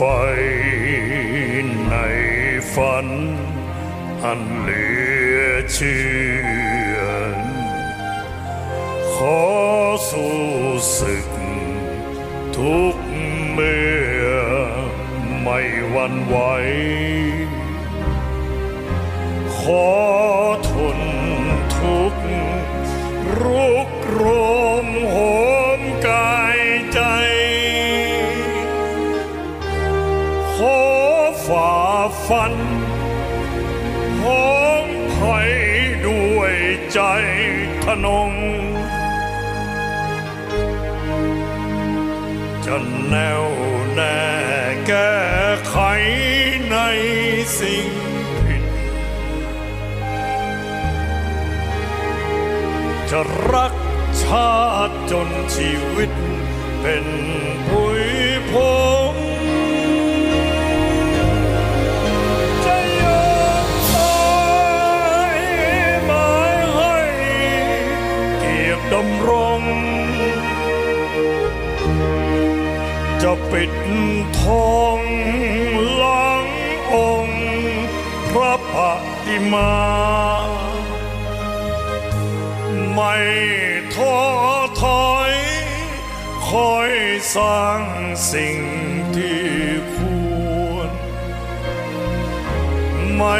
ไฟในฝัน อันเหลือเชื่อ ขอสู้ศึก ทุกเมื่อไม่หวันไหวขอ นง จะแน่วแน่แก้ไขในสิ่งผิด จะรักชาติจนชีวิตเป็นผุยพง จะปิดทองหลังองค์พระปฏิมา ไม่ท้อถอยคอยสร้างสิ่งที่ควร ไม่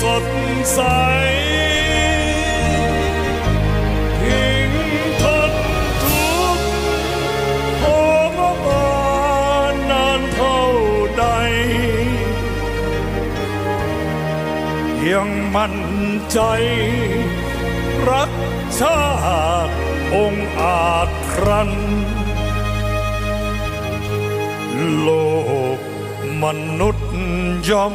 สดใสทิ้งทนทุกข์ทรมานนานเท่าใดยังมั่นใจ รักชาติองอาจครัน โลกมนุษย์ย่อม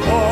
เพ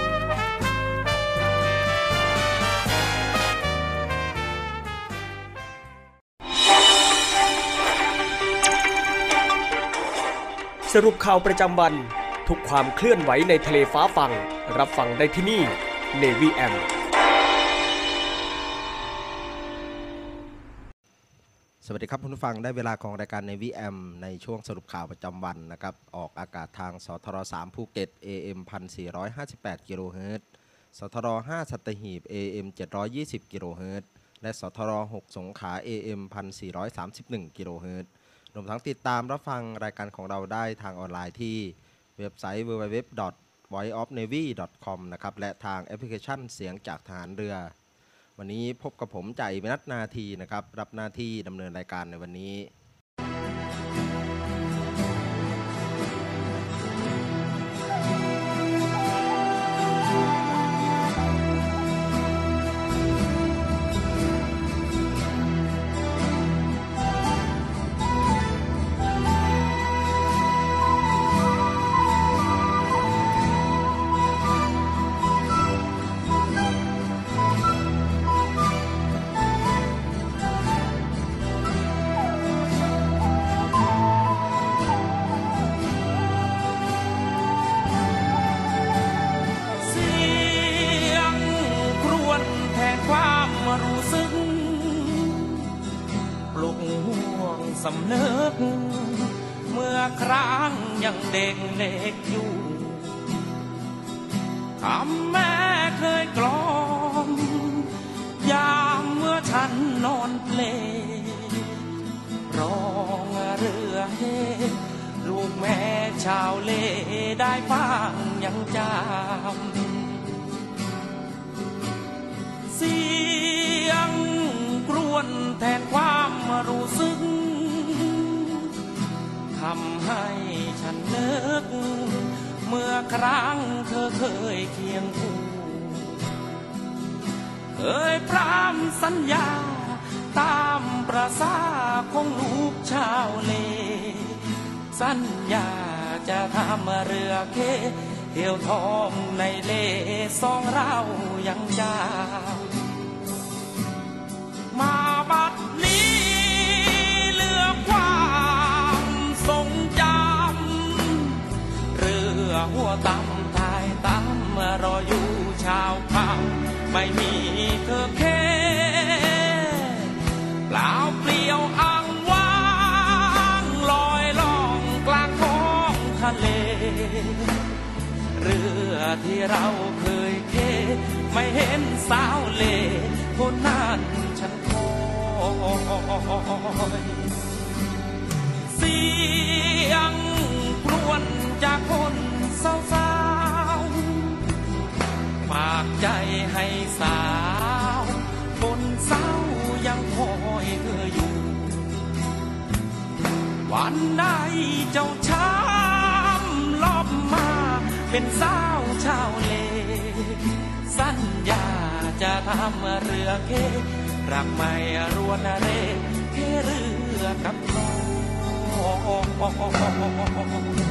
สรุปข่าวประจำวัน ทุกความเคลื่อนไหวในทะเลฟ้าฟัง รับฟังได้ที่นี่ Navy M สวัสดีครับคุณผู้ฟังได้เวลาของรายการในวีแอมในช่วงสรุปข่าวประจำวันนะครับ ออกอากาศทางสทร3ภูเก็ต AM 1458กิโลเฮิรตซ์สทร5สัตหีบ AM 720กิโลเฮิรตซ์และสทร6สงขลา AM 1431กิโลเฮิรตซ์ รวมทั้งติดตามรับฟังรายการของเราได้ทางออนไลน์ที่เว็บไซต์ www voiceofnavy.com นะครับและทางแอปพลิเคชันเสียงจากทหารเรือ วันนี้พบกับผมใจมนัทนาทีนะครับ รับหน้าที่ดำเนินรายการในวันนี้ อยู่คำแม่เคยกลอม ยามเมื่อฉันนอนเพลงร้องเรือเฮลูกแม่ชาวเลได้ฟังยังจำเสียงกรวนแทนความรู้สึก ทำให้ฉันนึก เมื่อครั้งเธอเคยเคียงคู่เคยพร่ำสัญญา ตามประสาของลูกชาวเล สัญญาจะทำเรือเคเที่ยวทองในเลสองเรายังจำมาบัดนี้เลือควา หัวตำทายตำรออยู่ชาวเขาไม่มีเธอแค่เปล่าเปลี่ยวอ้างว้างลอยล่องกลางท้องทะเล เรือที่เราเคยเค ไม่เห็นสาวเลคนนั้นฉันคอยเสียงครวญจากคน เศร้าๆฝากใจให้สาวบนเศร้ายังคอยเธออยู่ วันไหนเจ้าช้ำลอบมา เป็นสาวชาวเล สัญญาจะทำเรือเครักไม่รวนเรแค่เรือกับน้อง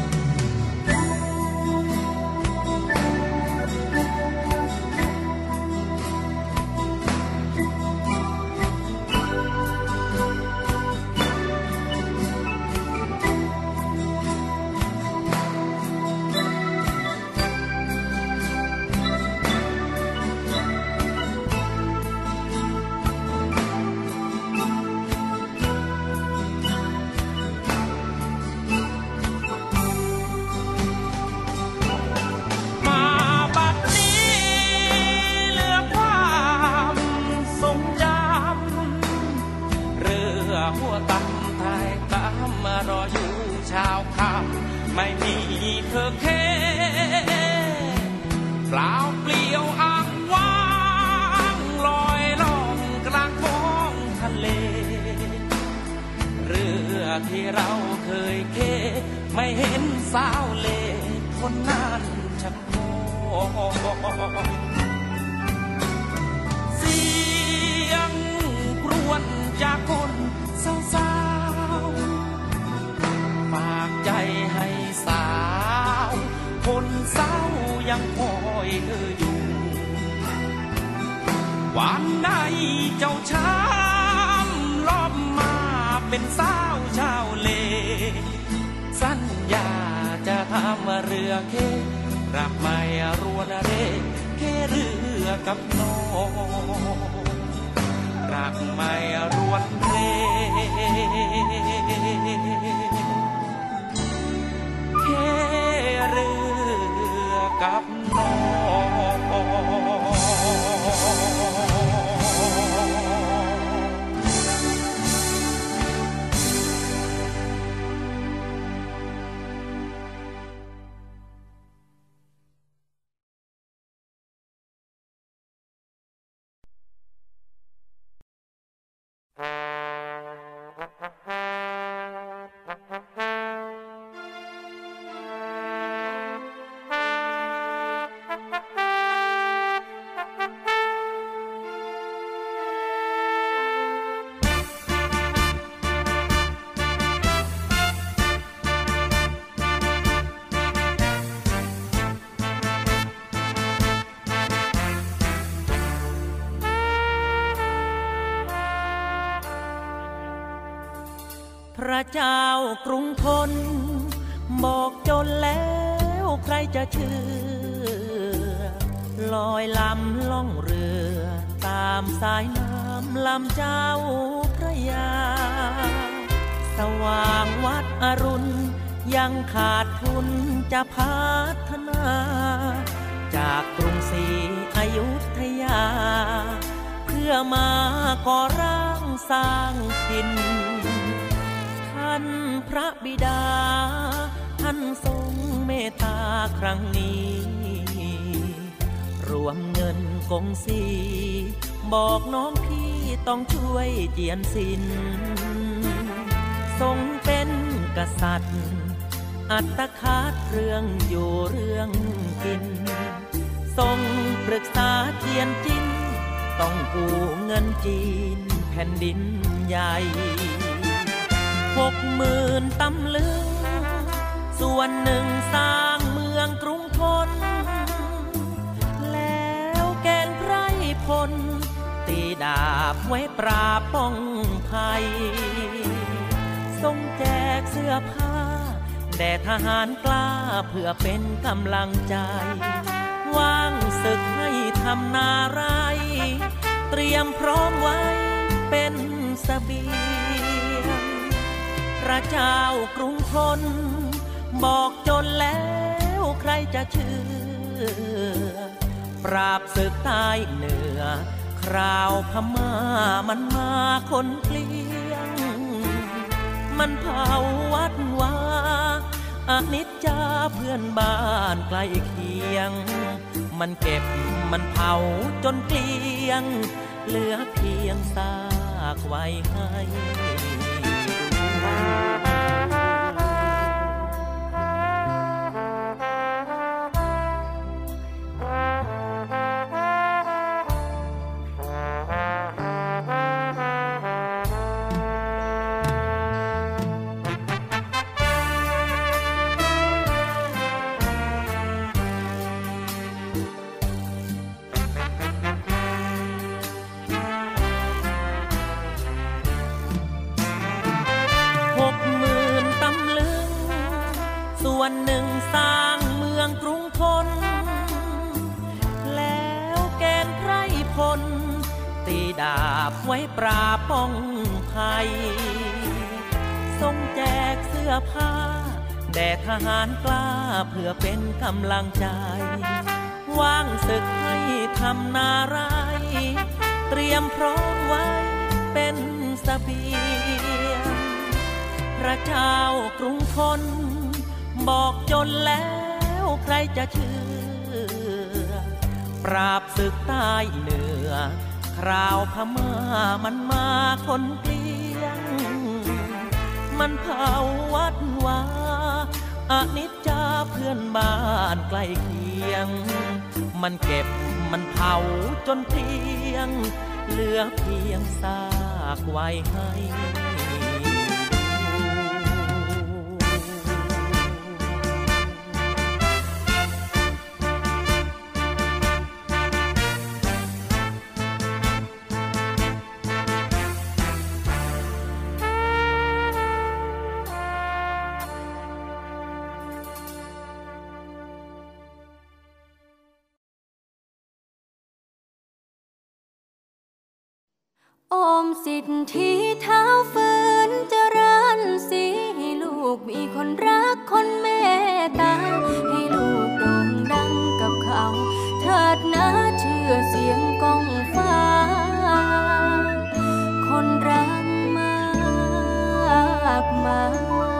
รือที่เราเคยเคไม่เห็นสาวเลคนนั้นเสียงครวญจากคนเศร้าๆฝากใจให้สาว คนเศร้ายังคอยเธออยู่วันใดเจ้าช้ำลอบมาเป็นสาวชาวเล มาเรือเครักไม่รวนเรเคเรือกับน้องรักไม่รวนเรเคเรือกับ ยเจียนสินทรงเป็นกษัตริย์ อัตคาดเรื่องอยู่เรื่องกิน ทรงปรึกษาเจียนจิน ต้องกู้เงินจีนแผ่นดินใหญ่หกหมื่นตำลึง ส่วนหนึ่งสร้างเมืองกรุงทน แล้วแกนไพรพล ดาบไว้ปราบป้องภัย ทรงแจกเสื้อผ้า แด่ทหารกล้าเพื่อเป็นกำลังใจ ว่างศึกให้ทำนาไร เตรียมพร้อมไว้เป็นสเสบียง พระเจ้ากรุงทน บอกจนแล้วใครจะเชื่อ ปราบศึกใต้เหนือ คราวพม่ามันมาคนเกลี้ยง มันเผาวัดวาอานิจจาเพื่อนบ้านใกล้เคียง มันเก็บมันเผาจนเกลี้ยง เหลือเพียงซากไว้ให้ ทรงแจกเสื้อผ้า แด่ทหารกล้าเพื่อเป็นกำลังใจ ว่างศึกให้ทำนาไร เตรียมพร้อมไว้เป็นสเสบียงพระเจ้ากรุงทน บอกจนแล้วใครจะเชื่อ ปราบศึกใต้เหนือ คราวพม่ามันมาคนเมันเผาวัดวาอนิจจาเพื่อนบ้านใกล้เคียง มันเก็บมันเผาจนเพียง เหลือเพียงซากไว้ให้ อมสิทธิเท้าฝืนเจริญสีให้ลูกมีคนรักคนเมตตา ให้ลูกโด่งดังกับเขา เถิดนะเชื่อเสียงกองฟ้า คนรักมากมาย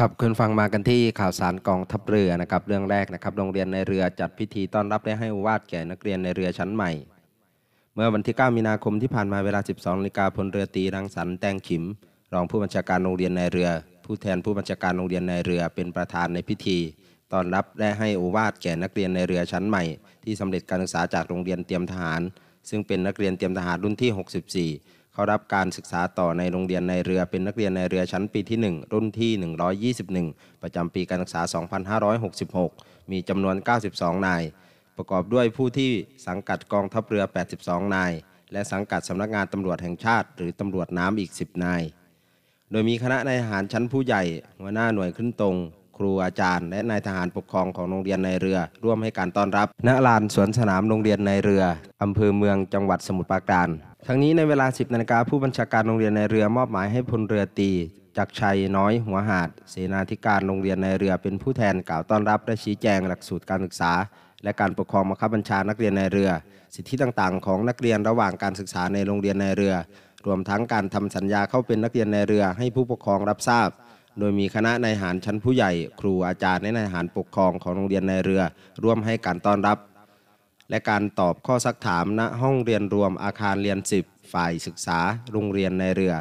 ครับคุณฟังมากันที่ข่าวสารกองทัพเรือนะครับ เรื่องแรกนะครับ โรงเรียนในเรือจัดพิธีต้อนรับและให้อวาดแก่นักเรียนในเรือชั้นใหม่ เมื่อวันที่ 9 มีนาคมที่ผ่านมาเวลา 12นาฬิกาพลเรือตีรังสรรค์แตงขิม รองผู้บัญชาการโรงเรียนในเรือ ผู้แทนผู้บัญชาการโรงเรียนในเรือเป็นประธานในพิธีต้อนรับและให้โอวาดแก่นักเรียนในเรือชั้นใหม่ ที่สำเร็จการศึกษาจากโรงเรียนเตรียมทหาร ซึ่งเป็นนักเรียนเตรียมทหารรุ่นที่ 64 เขารับการศึกษาต่อในโรงเรียนในเรือเป็นนักเรียนในเรือชั้นปีที่ 1 รุ่นที่ 121 ประจำปีการศึกษา 2566 มีจำนวน 92 นาย ประกอบด้วยผู้ที่สังกัดกองทัพเรือ 82 นาย และสังกัดสำนักงานตำรวจแห่งชาติ หรือตำรวจน้ำอีก 10 นาย โดยมีคณะนายทหารชั้นผู้ใหญ่ หัวหน้าหน่วยขึ้นตรงครูอาจารย์และนายทหารปกครองของโรงเรียนในเรือ ร่วมให้การต้อนรับ ณ ลานสวนสนามโรงเรียนในเรือ อำเภอเมืองจังหวัดสมุทรปราการ ทั้งนี้ในเวลา 10นาฬิกาผู้บัญชาการโรงเรียนในเรือมอบหมายให้พลเรือตีจักชัยน้อยหัวหาด เสนาธิการโรงเรียนในเรือเป็นผู้แทนกล่าวต้อนรับและชี้แจงหลักสูตรการศึกษา และการปกครองบังคับบัญชานักเรียนในเรือ สิทธิต่างๆ ของนักเรียนระหว่างการศึกษาในโรงเรียนในเรือ รวมทั้งการทำสัญญาเข้าเป็นนักเรียนในเรือให้ผู้ปกครองรับทราบ โดยมีคณะนายหารชั้นผู้ใหญ่ ครูอาจารย์และนายหารปกครองของโรงเรียนในเรือ ร่วมให้การต้อนรับ และการตอบข้อซักถามณห้องเรียนรวมอาคารเรียน 10 ฝ่ายศึกษาโรงเรียนในเรือ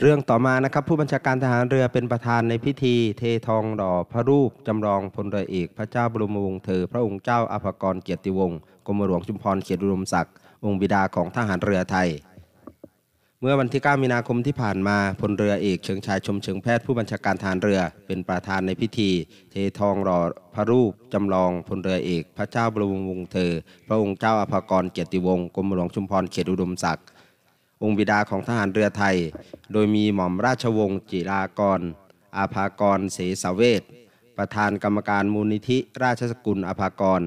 เรื่องต่อมานะครับผู้บัญชาการทหารเรือเป็นประธานในพิธี เททองหล่อพระรูปจำลองพลเรือเอกพระเจ้าบรมวงศ์เธอ พระองค์เจ้าอภากรเกียรติวงศ์กรมหลวงชุมพรเขตอุดมศักดิ์องค์บิดาของทหารเรือไทย เมื่อวันที่ 9 มีนาคมที่ผ่านมาพลเรือเอกเชิงชายชมเชิงแพทย์ผู้บัญชาการทหารเรือ เป็นประธานในพิธี เททองหล่อพระรูปจำลองพลเรือเอก พระเจ้าบรมวงศ์เธอ พระองค์เจ้าอภากรเกียรติวงศ์กรมหลวงชุมพรเขตอุดมศักดิ์องค์บิดาของทหารเรือไทย โดยมีหม่อมราชวงศ์จิรากร อาภากรเสสเวทประธานกรรมการมูลนิธิราชสกุลอาภากร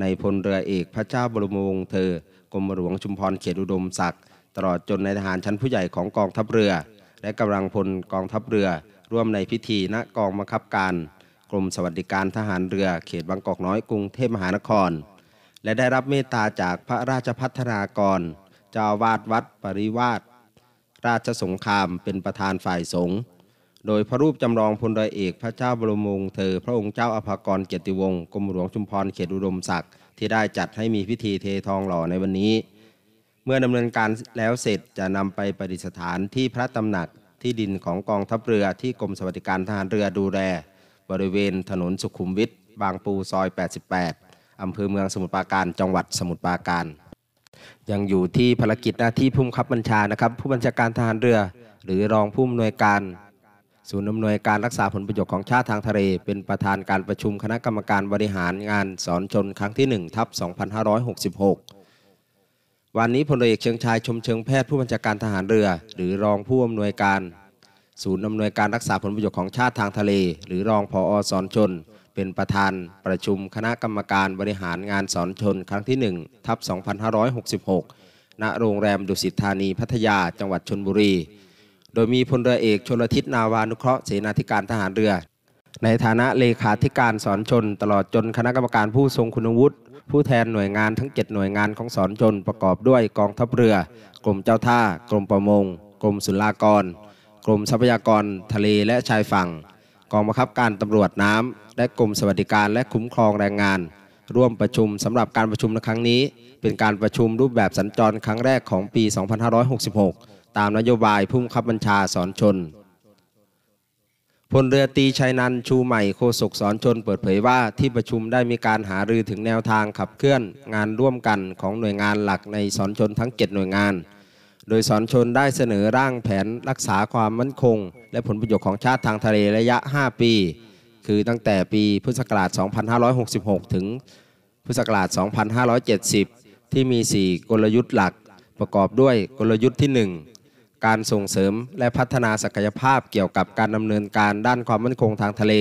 ในพลเรือเอกพระเจ้าบรมวงศ์เธอกรมหลวงชุมพรเขตอุดมศักดิ์ ตลอดจนในทหารชั้นผู้ใหญ่ของกองทัพเรือ และกำลังพลกองทัพเรือ ร่วมในพิธีณกองบังคับการกรมสวัสดิการทหารเรือเขตบางกอกน้อยกรุงเทพมหานคร และได้รับเมตตาจากพระราชพัฒนากร เจ้าวาดวัดปริวาสราชสงครามเป็นประธานฝ่ายสงฆ์โดยพระรูปจำลองพลเรือเอกพระเจ้าบรมวงศ์เธอ พระองค์เจ้าอภากรเกียรติวงศ์กรมหลวงชุมพรเขตอุดมศักดิ์ที่ได้จัดให้มีพิธีเททองหล่อในวันนี้ มื่อดำเนินการแล้วเสร็จจะนำไปประดิษฐานที่พระตำหนักที่ดินของกองทัพเรือที่กรมสวัสดิการทหารเรือดูแล บริเวณถนนสุขุมวิทบางปูซอย 88 อำเภอเมืองสมุทรปราการจังหวัดสมุทรปราการ ยังอยู่ที่ภารกิจหน้าที่ผู้บังคับบัญชานะครับ ผู้บัญชาการทหารเรือ หรือรองผู้อำนวยการ ศูนย์อำนวยการรักษาผลประโยชน์ของชาติทางทะเล เป็นประธานการประชุมคณะกรรมการบริหารงานสอนชนครั้งที่1ทับ2566 วันนี้พลเอกเชิงชายชมเชิงแพทย์ผู้บัญชาการทหารเรือ หรือรองผู้อำนวยการ ศูนย์อำนวยการรักษาผลประโยชน์ของชาติทางทะเล หรือรองผอสอนชน เป็นประธานประชุมคณะกรรมการบริหารงานสอนชน ครั้งที่ 1 ทับ 2566 ณ โรงแรมดุสิตธานีพัทยาจังหวัดชนบุรี โดยมีพลเรือเอกชลทิศนาวานุเคราะห์เสนาธิการทหารเรือ ในฐานะเลขาธิการสอนชน ตลอดจนคณะกรรมการผู้ทรงคุณวุฒิ ผู้แทนหน่วยงานทั้ง 7 หน่วยงานของสอนชนประกอบด้วยกองทัพเรือ กรมเจ้าท่า กรมประมง กรมศุลากร กรมทรัพยากร ทะเลและชายฝั่ง กองบังคับการตำรวจน้ำและกรมสวัสดิการและคุ้มครองแรงงาน ร่วมประชุมสำหรับการประชุมในครั้งนี้ เป็นการประชุมรูปแบบสัญจรครั้งแรกของปี 2566 ตามนโยบายผู้บังคับบัญชาสอนชน พลเรือตีชัยนันชูใหม่โฆษกสอนชนเปิดเผยว่าที่ประชุมได้มีการหารือถึงแนวทางขับเคลื่อนงานร่วมกันของหน่วยงานหลักในสอนชนทั้ง 7 หน่วยงาน โดยสอนชนได้เสนอร่างแผนรักษาความมั่นคง และผลประโยชน์ของชาติทางทะเลระยะ 5 ปี คือตั้งแต่ปีพุทธศักราช 2566 ถึงพุทธศักราช 2570 ที่มี 4 กลยุทธ์หลัก ประกอบด้วยกลยุทธ์ที่ 1 การส่งเสริมและพัฒนาศักยภาพเกี่ยวกับการดำเนินการด้านความมั่นคงทางทะเล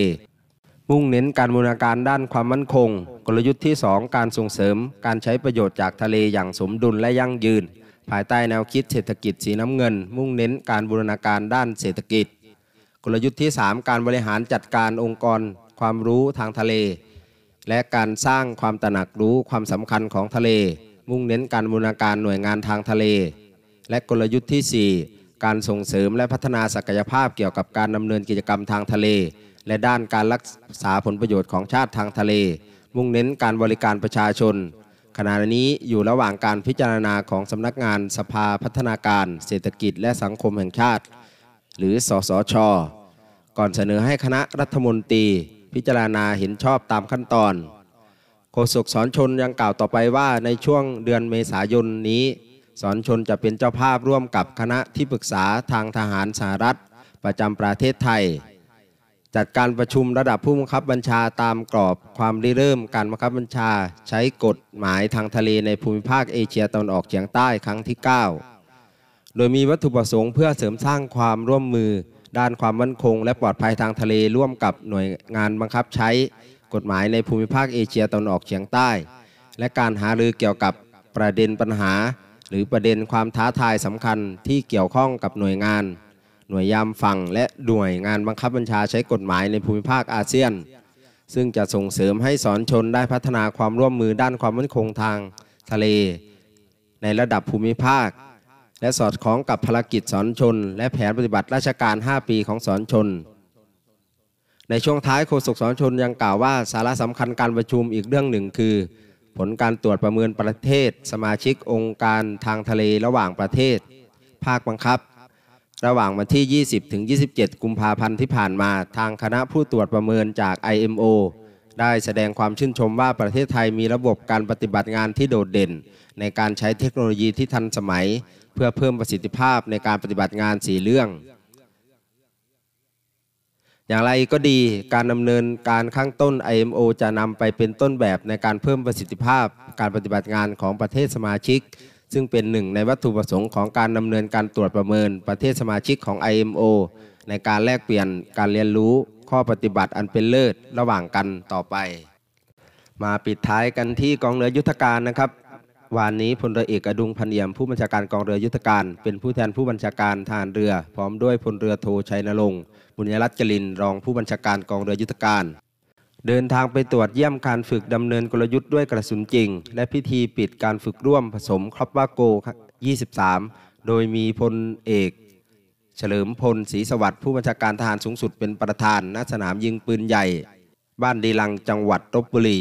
มุ่งเน้นการบูรณาการด้านความมั่นคง กลยุทธ์ที่ 2 การส่งเสริม การใช้ประโยชน์จากทะเลอย่างสมดุลและยั่งยืน ภายใต้แนวคิดเศรษฐกิจสีน้ำเงิน มุ่งเน้นการบูรณาการด้านเศรษฐกิจ กลยุทธ์ที่ 3 การบริหารจัดการองค์กร ความรู้ทางทะเล และการสร้างความตระหนักรู้ความสำคัญของทะเล มุ่งเน้นการบูรณาการหน่วยงานทางทะเล และกลยุทธ์ที่ 4 การส่งเสริมและพัฒนาศักยภาพเกี่ยวกับการดำเนินกิจกรรมทางทะเล และด้านการรักษาผลประโยชน์ของชาติทางทะเล มุ่งเน้นการบริการประชาชน ขณะนี้อยู่ระหว่างการพิจารณาของสำนักงานสภาพัฒนาการ เศรษฐกิจและสังคมแห่งชาติ หรือสสช ก่อนเสนอให้คณะรัฐมนตรี พิจารณาเห็นชอบตามขั้นตอนโฆษกสอนชนยังกล่าวต่อไปว่าในช่วงเดือนเมษายนนี้ สอนชนจะเป็นเจ้าภาพร่วมกับคณะที่ปรึกษาทางทหารสหรัฐ ประจำประเทศไทย จัดการประชุมระดับผู้บังคับบัญชาตามกรอบความริเริ่มการบังคับบัญชาใช้กฎหมายทางทะเลในภูมิภาคเอเชียตะวันออกเฉียงใต้ครั้งที่ 9 โดยมีวัตถุประสงค์เพื่อเสริมสร้างความร่วมมือ ด้านความมั่นคง และปลอดภัยทางทะเลร่วมกับหน่วยงานบังคับใช้ กฎหมายในภูมิภาคเอเชียตะวันออกเฉียงใต้ และการหารือเกี่ยวกับประเด็นปัญหา หรือประเด็นความท้าทายสำคัญที่เกี่ยวข้องกับหน่วยงาน หน่วยยามฝั่งและหน่วยงานบังคับบัญชาใช้กฎหมายในภูมิภาคอาเซียน ซึ่งจะส่งเสริมให้สอนชนได้พัฒนาความร่วมมือด้านความมั่นคงทางทะเล ในระดับภูมิภาค และสอดคล้องกับภารกิจสอนชน และแผนปฏิบัติราชการ 5 ปีของสอนชน ในช่วงท้ายโฆษกสอนชนยังกล่าวว่าสาระสำคัญการประชุมอีกเรื่องหนึ่งคือ ผลการตรวจประเมินประเทศ สมาชิกองค์การทางทะเลระหว่างประเทศ ภาคบังคับ ระหว่างวันที่ 20 ถึง 27 กุมภาพันธ์ที่ผ่านมาทางคณะผู้ตรวจประเมินจาก IMO ได้แสดงความชื่นชมว่าประเทศไทยมีระบบการปฏิบัติงานที่โดดเด่น ในการใช้เทคโนโลยีที่ทันสมัย เพื่อเพิ่มประสิทธิภาพในการปฏิบัติงานสีเรื่อง อย่างไรก็ดีการดำเนินการข้างต้น IMO จะนำไปเป็นต้นแบบในการเพิ่มประสิทธิภาพ การปฏิบัติงานของประเทศสมาชิก ซึ่งเป็นหนึ่งในวัตถุประสงค์ของการดำเนินการตรวจประเมินประเทศสมาชิกของ IMO ในการแลกเปลี่ยนการเรียนรู้ข้อปฏิบัติอันเป็นเลิศระหว่างกันต่อไป มาปิดท้ายกันที่กองเรือยุทธการนะครับวันนี้พลเรือเอกอดุงพันเอี่ยมผู้บัญชาการกองเรือยุทธการ เป็นผู้แทนผู้บัญชาการทหารเรือ พร้อมด้วยพลเรือโทชัยนรงค์ บุญยรัตน์จลินรองผู้บัญชาการกองเรือยุทธการ เดินทางไปตรวจเยี่ยมการฝึกดำเนินกลยุทธ์ด้วยกระสุนจริง และพิธีปิดการฝึกร่วมผสมครอบว่าโก 23 โดยมีพลเอก เฉลิมพลศรีสวัสดิ์ผู้บัญชาการทหารสูงสุดเป็นประธานณสนามยิงปืนใหญ่ บ้านดีลังจังหวัดลบบุรี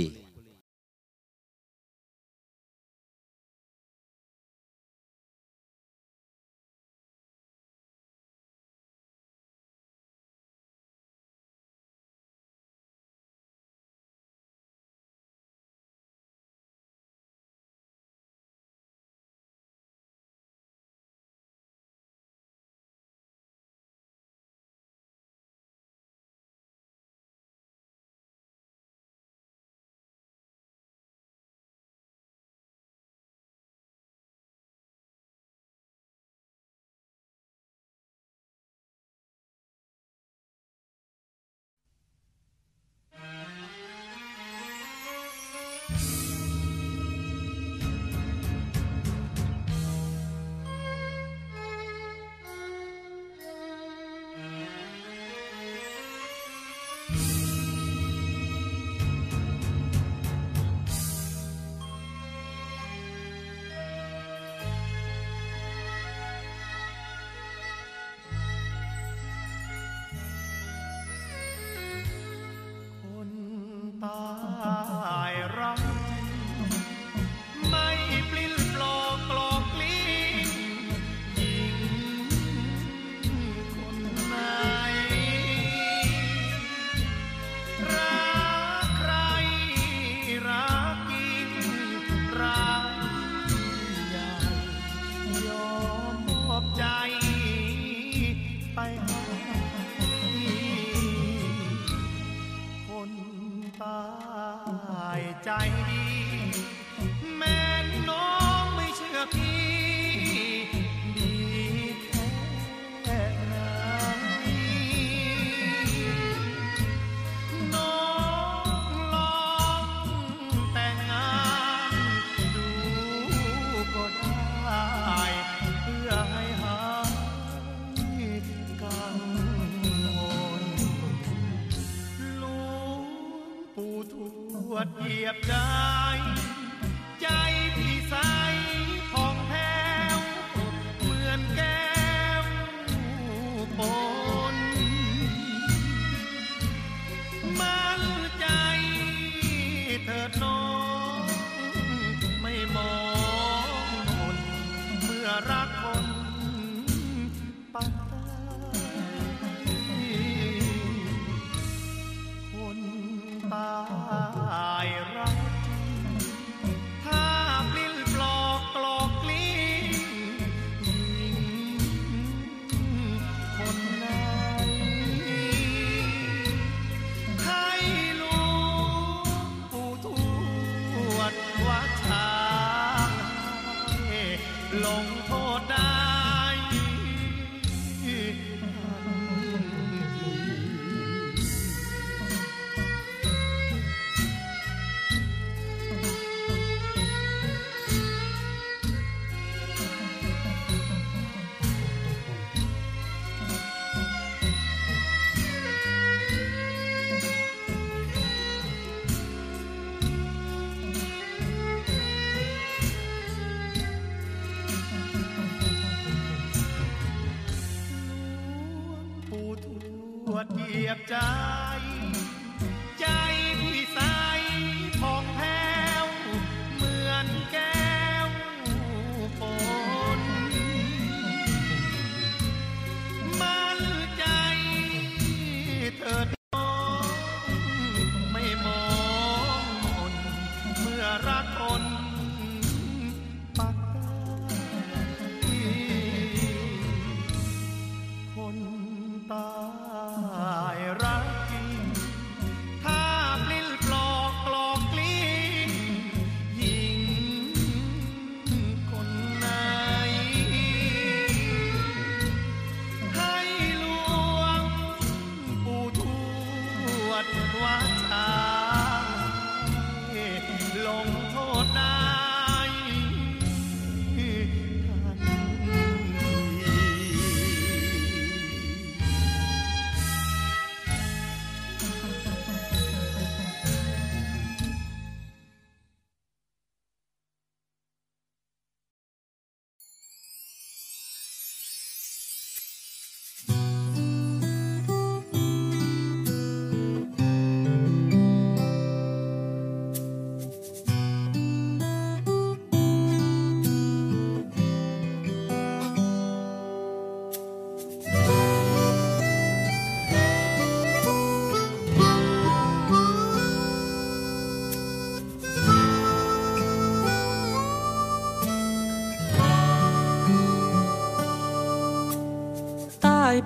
เหยียบใจใ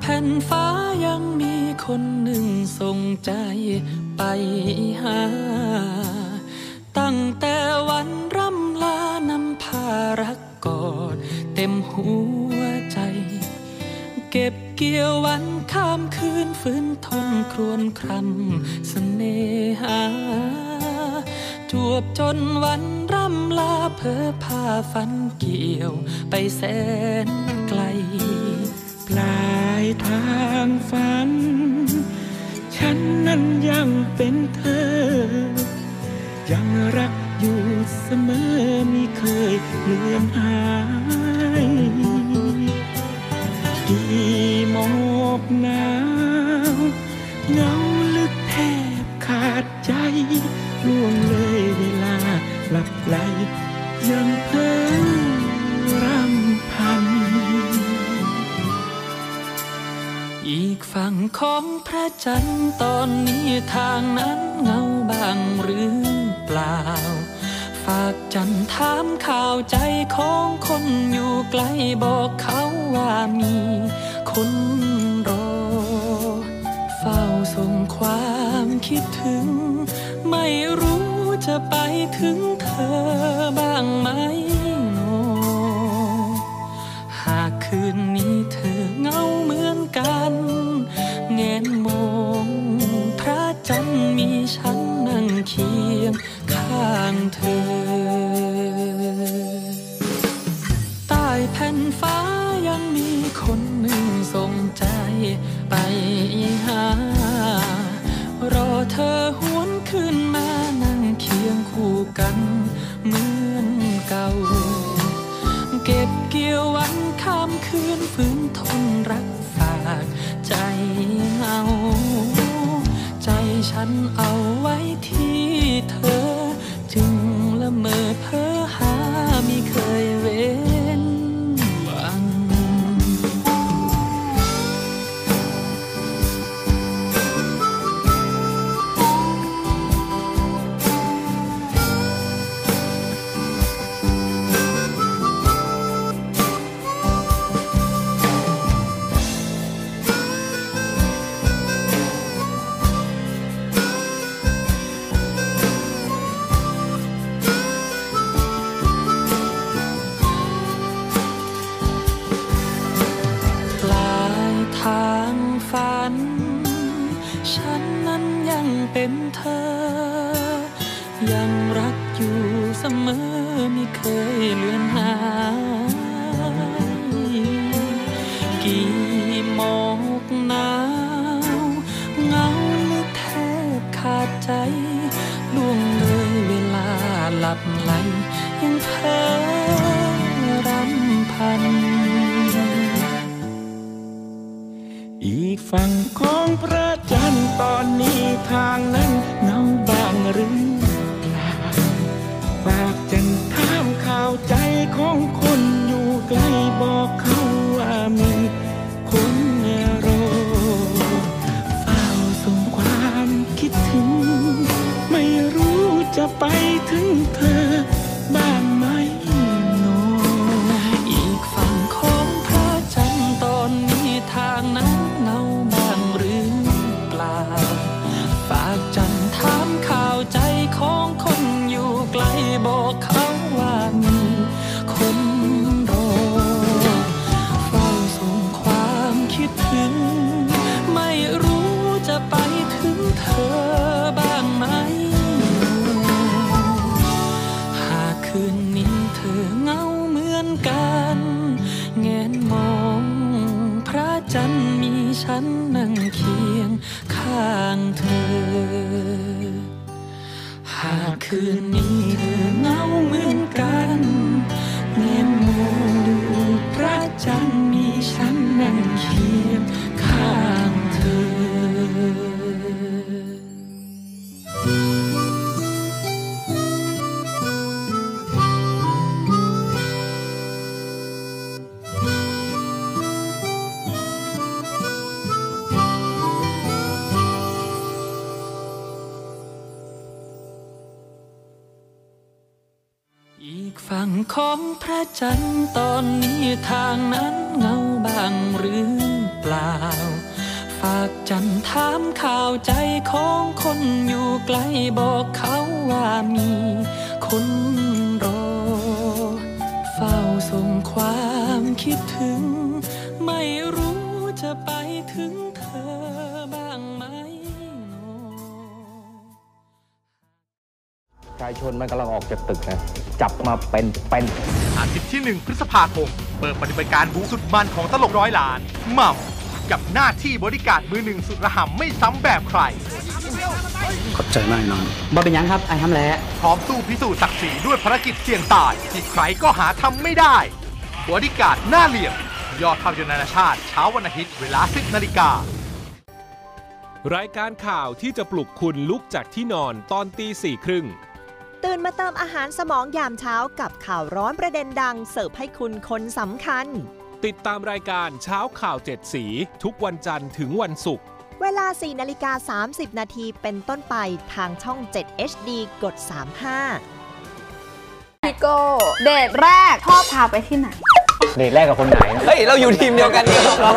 แผ่นฟ้ายังมีคนหนึ่งส่งใจไปหา ตั้งแต่วันร่ำลานำพารักกอดเต็มหัวใจ เก็บเกี่ยววันข้ามคืนฟื้นทนครวนครำเสน่หาจวบจนวันร่ำลาเพอพาฝันเกี่ยวไปแสนไกล ลายทางฝัน ฉันนั้นยังเป็นเธอ ยังรักอยู่เสมอมิเคยเลือนหายกี่หมอกหนาวเงาลึกแทบขาดใจล่วงเลยเวลาหลับไหลยัง ฝั่งของพระจันทร์ตอนนี้ทางนั้นเงาบางหรือเปล่า ฝากจันทร์ถามข่าวใจของคนอยู่ไกลบอกเขาว่ามีคนรอ เฝ้าส่งความคิดถึง ไม่รู้จะไปถึงเธอบ้างไหมโนหากคืนนี้เธอเหงาเหมือนกัน นมองพระจันทร์มีฉันนั่งเคียงข้างเธอ ใต้แผ่นฟ้ายังมีคนหนึ่งส่งใจไปหา รอเธอหวนขึ้นมานั่งเคียงคู่กันเหมือนเก่า เก็บเกี่ยววันข้ามคืนฝืนทนรักฝากใจา ใจฉันเอาไว้ที่เธอ จึงละเมอเพ้อหา ฝั่งของพระจันทร์ตอนนี้ทางนั้นเงาบางหรือเปล่าฝากจันถามข่าวใจของคนอยู่ไกลบอกเขาว่ามีคนรอเฝ้าส่งความคิดถึง ไม่รู้จะไปถึงเธอ ออกจากตึกนะ จับมาเป็นเป็นอาทิตย์ที่ 1 พฤษภาคม เปิดปฏิบัติการบูสุดมันของตลกร้อยล้านหม่ำกับหน้าที่บริการมือหนึ่งสุดระห่ำไม่ซ้ำแบบใคร ขอบใจมากน้องบ่เป็นยังครับไอ้ทำแล้วพร้อมสู้พิสูจน์ศักดิ์ศรีด้วยภารกิจเสี่ยงตายที่ใครก็หาทำไม่ได้บริการหน้าเหลี่ยม ยอดภาพยนตร์นานาชาติเช้าวันอาทิตย์เวลา 10นาฬิการายการข่าวที่จะปลุกคุณลุกจากที่นอนตอนตีสี่ครึ่ง ตื่นมาเติมอาหารสมองยามเช้ากับข่าวร้อนประเด็นดัง เสิร์ฟให้คุณคนสำคัญ ติดตามรายการเช้าข่าวเจ็ดสี ทุกวันจันทร์ถึงวันศุกร์เวลา 4 นาฬิกา 30 นาทีเป็นต้นไปทางช่อง 7 HD กด 35 พี่โก้เดทแรกชอบพาไปที่ไหน เดทแรกกับคนไหน เฮ้ย เราอยู่ทีมเดียวกันนี่ครับ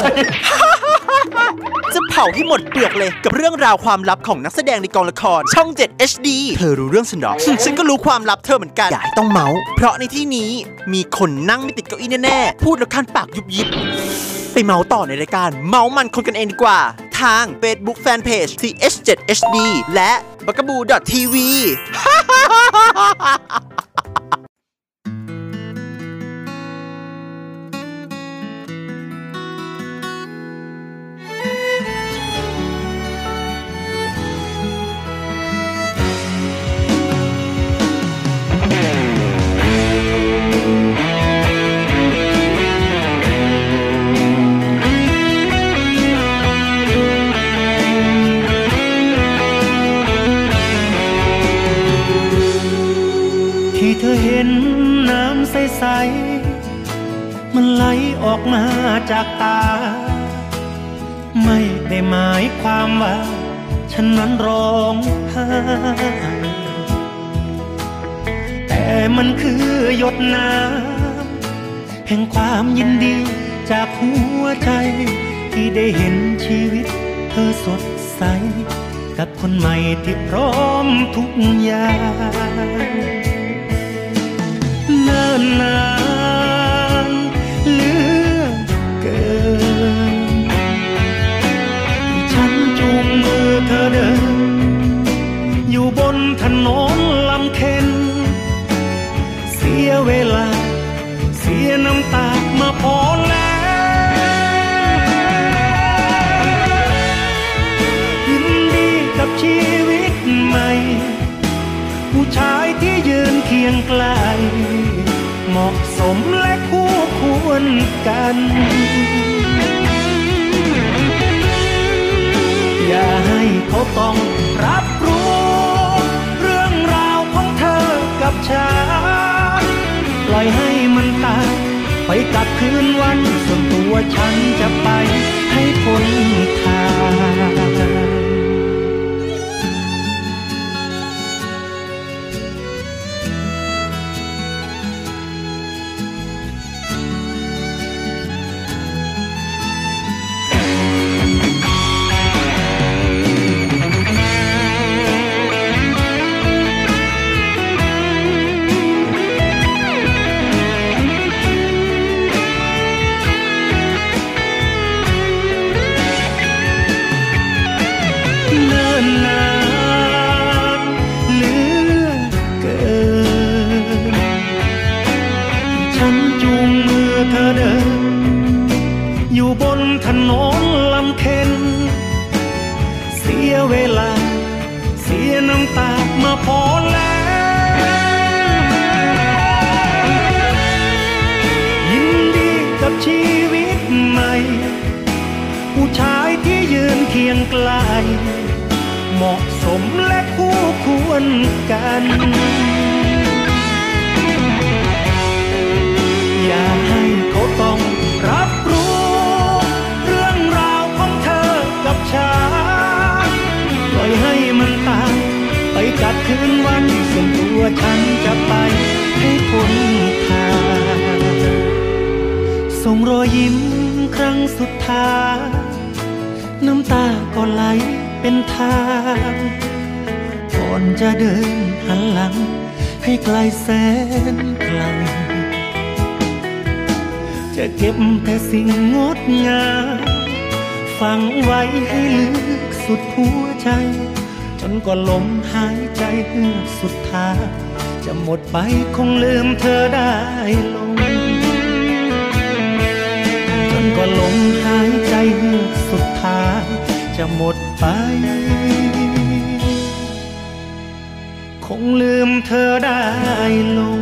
จะเผาให้หมดเปลือกเลยกับเรื่องราวความลับของนักแสดงในกองละคร ช่อง 7 HD เธอรู้เรื่องฉันหรอ ฉันก็รู้ความลับเธอเหมือนกัน อย่าให้ต้องเมาส์เพราะในที่นี้มีคนนั่งไม่ติดเก้าอี้แน่ๆ พูดแล้วคันปากยุบยิบ ไปเมาส์ต่อในรายการ เมาส์มันคนกันเองดีกว่า ทาง Facebook Fanpage TH7HD และ b u g a b o o TV ธอเห็นน้ำใส ๆ มันไหลออกมาจากตา ไม่ได้หมายความว่า ฉันนั้นร้องไห้แต่มันคือหยดน้ำแห่งความยินดีจากหัวใจ ที่ได้เห็นชีวิต เธอสดใส กับคนใหม่ที่พร้อมทุกอย่าง เนิ่ อย่าให้เขาต้องรับรู้ เรื่องราวของเธอกับฉันปล่อยให้มันตายไปกับคืนวัน ส่วนตัวฉันจะไปให้พ้นทาง อเธอเดิน อยู่บนถนนลำเค็น เสียเวลา เสียน้ำตามาพอแล้วยินดีกับชีวิตใหม่ ผู้ชายที่ยืนเคียงไกล เหมาะสมและคู่ควรกัน ไปกับคืนวันส่วนตัวฉันจะไปให้พ้นทางส่งรอยยิ้มครั้งสุดท้ายน้ำตาก็ไหลเป็นทางก่อนจะเดินหันหลัง ให้ไกลแสนไกล จะเก็บแต่สิ่งงดงามฝังไว้ให้ลึกสุดหัวใจ กว่าลมหายใจเฮือกสุดท้าย จะหมดไปคงลืมเธอได้ลง จนกว่าลมหายใจเฮือกสุดท้าย จะหมดไป คงลืมเธอได้ลง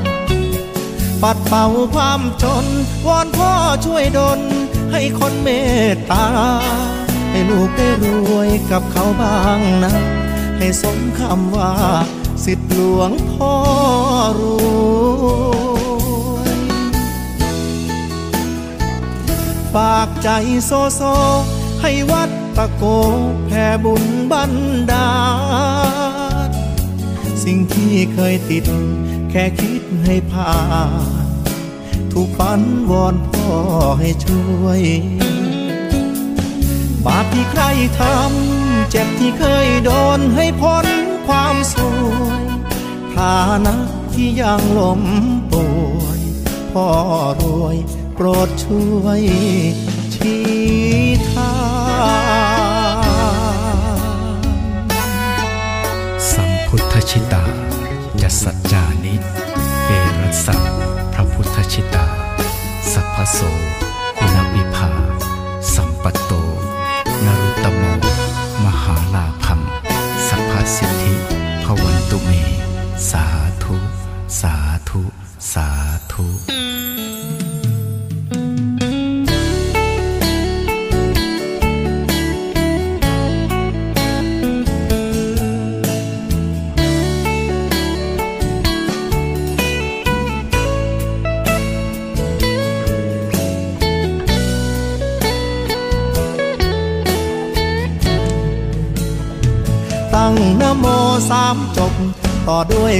เป่าความจน วอนพ่อช่วยดลให้คนเมตตา ให้ลูกได้รวยกับเขาบ้างนะ ให้สมคำว่า สิทธิหลวงพ่อรวยฝากใจโซโซ ให้วัดตะโกแผ่บุญบันดาลสิ่งที่เคยติด แค่คิดให้ผ่าน ทุกฝันวอนพ่อให้ช่วย บาปที่ใครทำ เจ็บที่เคยโดนให้พ้นความสวยฐานะที่ยังล้มป่วยพ่อรวยโปรดช่วยชี้ทางสัมพุทธชิตาจะสัจจานิ สั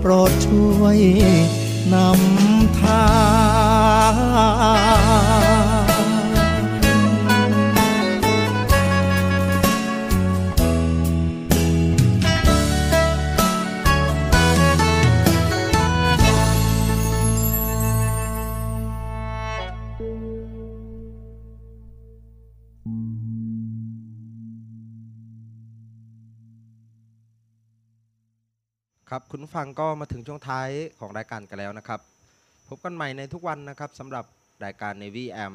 โปรดช่วยนำทาง ครับคุณฟังก็มาถึงช่วงท้ายของรายการกันแล้วนะครับ พบกันใหม่ในทุกวันนะครับสำหรับรายการ Navy AM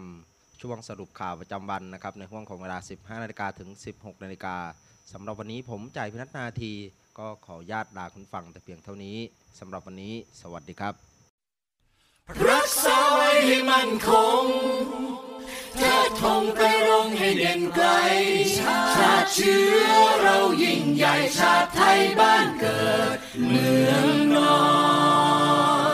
ช่วงสรุปข่าวประจำวันนะครับในห่วงของเวลา 15 นาฬิกาถึง 16 นาฬิกาสำหรับวันนี้ผมจ่ายพินัทนาที ก็ขอญาตลาคุณฟังแต่เพียงเท่านี้สำหรับวันนี้ สวัสดีครับ รักษาไว้ให้มั่นคงเธอทงไปรงให้เด่นไกล ชาติเชื้อเรายิ่งใหญ่ชาติไทยบ้านเกิดเมืองนอน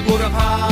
กว้